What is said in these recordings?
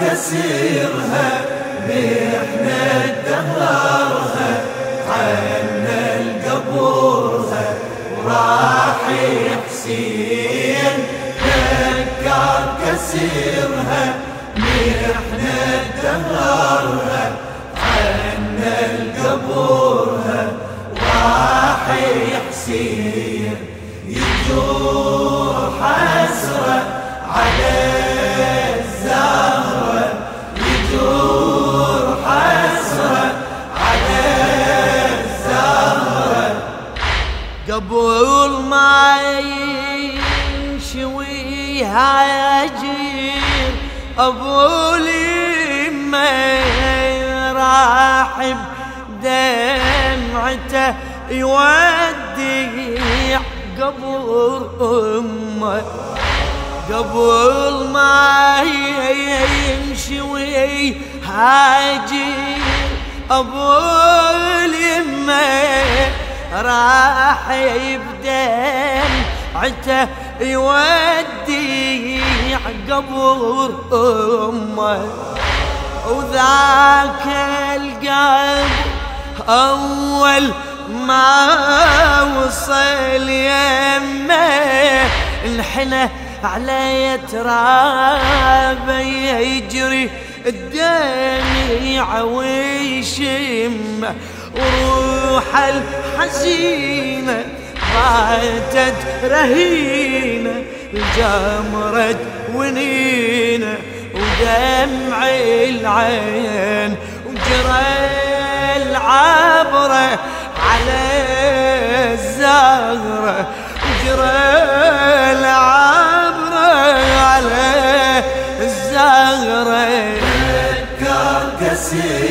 كسيرها محنة دهرها عنا القبورها وراح حسين ذكر كسيرها دهرها عنا القبورها وراح حسين يجور حسرة عليه قبل ما ينشوي هاجر ما راح بدمعته يودي قبر أمه. قبل ما ينشوي هاجر أبو اليمه راح يبدن عته يودي قبر أمه. وذاك القلب أول ما وصل يمه. انحنى على ترابه يجري الدمع ويشمه وروح الحزينة باتت رهينة الجمرة ونينة ودمع العين وجرى العبرة على الزهرة وجرى العبرة على الزهرة ذكر كسيرها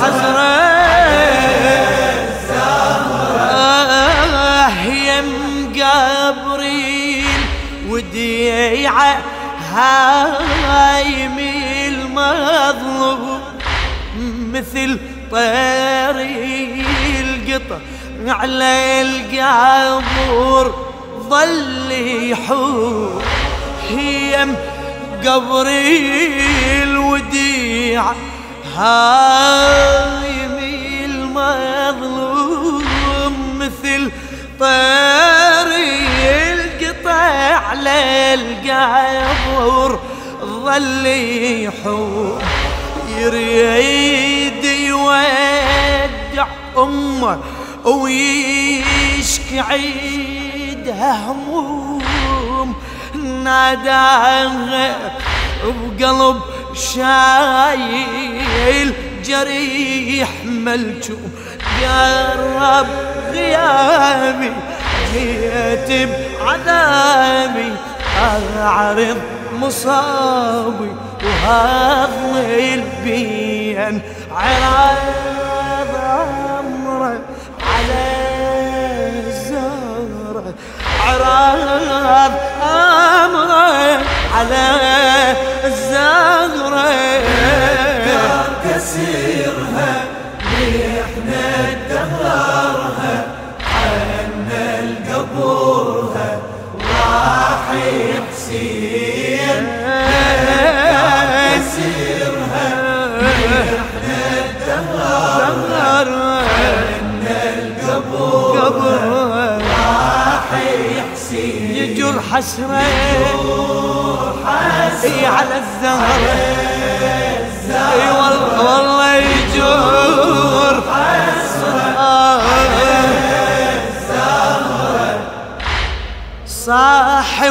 حسرة. يم قبري وديعة هايم المظلوم مثل طير القطر على القبور ظل يحور. هيم قبري الوديع هايم المظلوم مثل طيري القطع على القبر ظل يحور يريد يودع أمه ويشكي عيدها هموم ناداها شايل جريح ملجوم قرب غيابي جيت بعذابي. أعرض مصابي وهضم البين عراض أمره على الزهرة. عراض أمره على دهرها عنا القبور راح حسين يجر حسرة إي على الزهرة إي والله والله يجور صاحي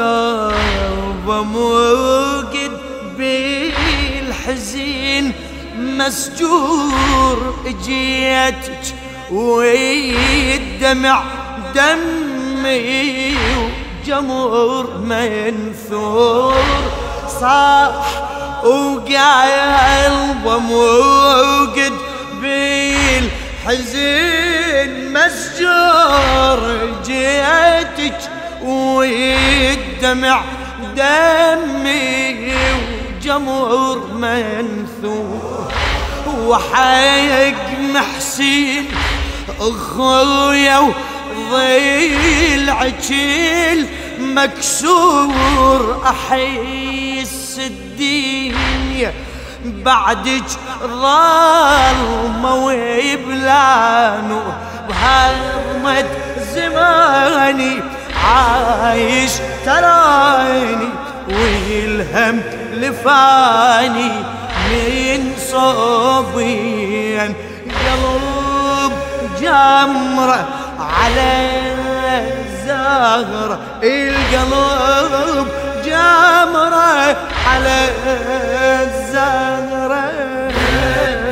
وقلبه موقد بالحزين. مسجور جيتك والدمع دمي وجمر منثور صاح وقلبه موقد بالحزين مسجور جيتك والدمع دمي وجمر منثور. وحق محسين اخويا وضيل عجيل مكسور أحيس الدنيا بعدك ظلمة ويبلانو بهرمة زماني عايش تراني والهم لفاني. من صوبين قلب جمرة على الزهرة القلب جمرة على الزهرة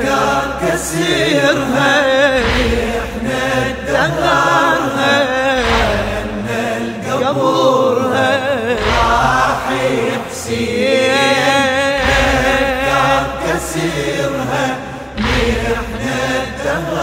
كان كسيرها إحنا الدهر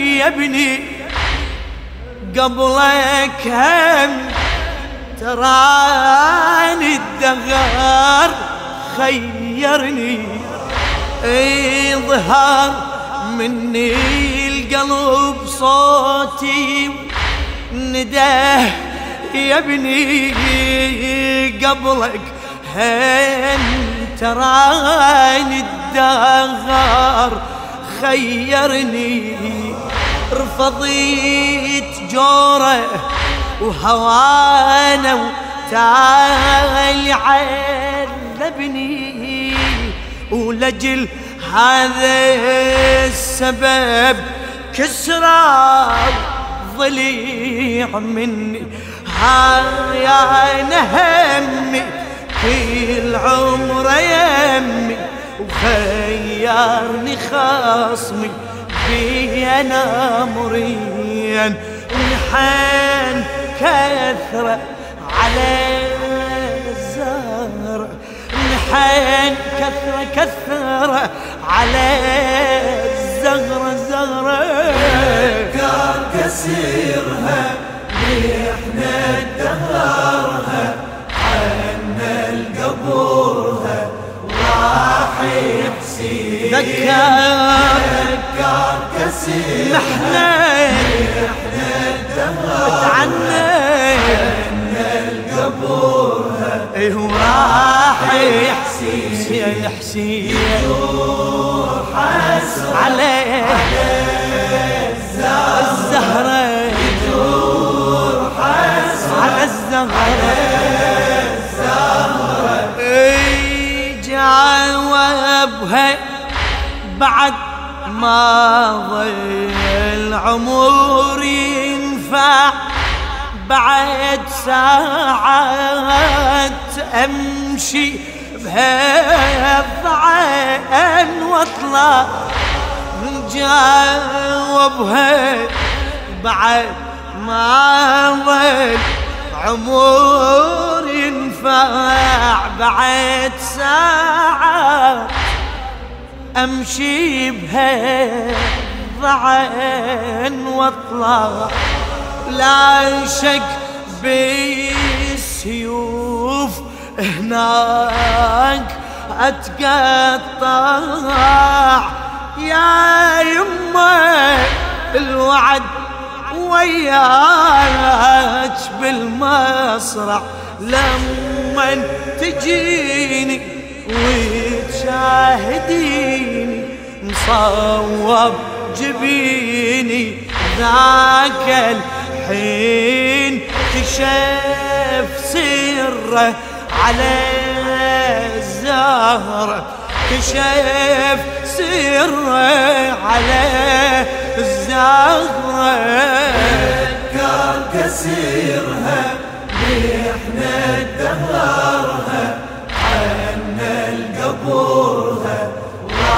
يا ابني قبلك هم تراني الدهر خيرني. ظهر مني القلب صوتي نداه يا ابني قبلك هن تراني الدهر خيرني. رفضيت جوره وهوانا وتالي عذبني ولجل هذا السبب كسرى ضليع مني. هاي أنا همي كل عمر يمي وخيرني خصمي في أنا مريان ونحن كثرة على الزهر. نحن كثرة كثرة على الزهرة الزهرة كان كسيرها إحنا الدهرها عنا القبورها راح يحسين ذكر كان كسير نحن عنا القبورها إيه راح يحسين يا حسين عليه الزهرة على الزهرة جاوبها بعد ما ضل العمر ينفع. بعد ساعات أمشي بهالضعن وأطلع جاوبها بعد ما ضل عمر ينفع. بعد ساعات أمشي بها ضعن وأطلع لا شك بالسيوف هناك أتقطع. يا يمه الوعد وياك بالمصرع لما تجيني مصوب جبيني ذاك الحين كشف سره على الزهرة كشف سره على الزهرة. كان كسيرها محنة دهرها عنا القبورها.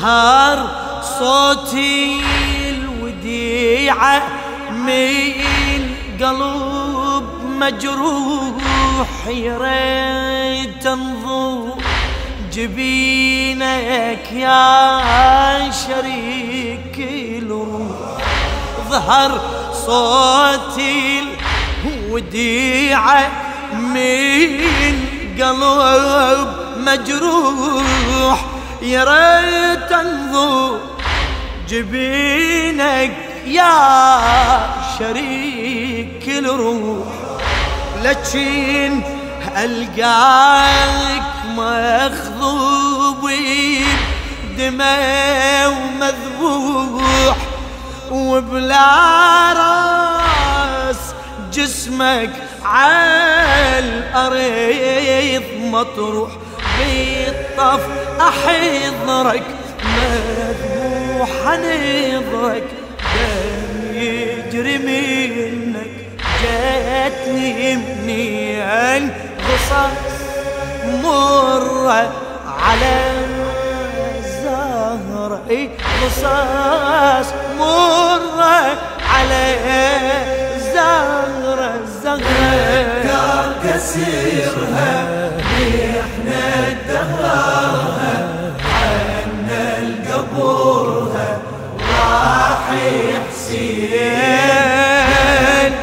ظهر صوتي الوديعة من قلب مجروح يريد تنظر جبينك يا شريك الروح. ظهر صوتي الوديعة من قلب مجروح يا ريت تنظر جبينك يا شريك الروح. لكن ألقاك مخضوب دماء ومذبوح وبلا راس جسمك عالأرض مطروح. بالطف أحضرك مذبوح نظرك دم يجري منك. جاتني منين قصص مرة على الزهرة قصص مرة على الزهرة الزهرة كسيرها إحنا دهرها راح يحسين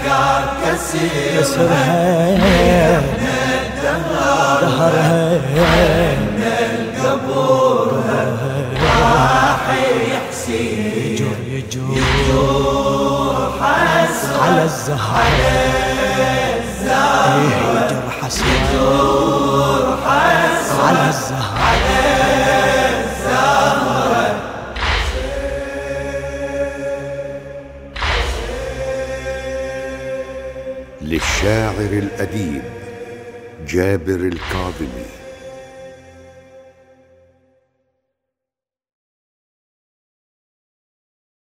كان كسيرها دهرها عنا القبورها راح يحسين يجور يجور على الزهر يهجر حسرة على الزهر للشاعر الأديب جابر الكاظمي.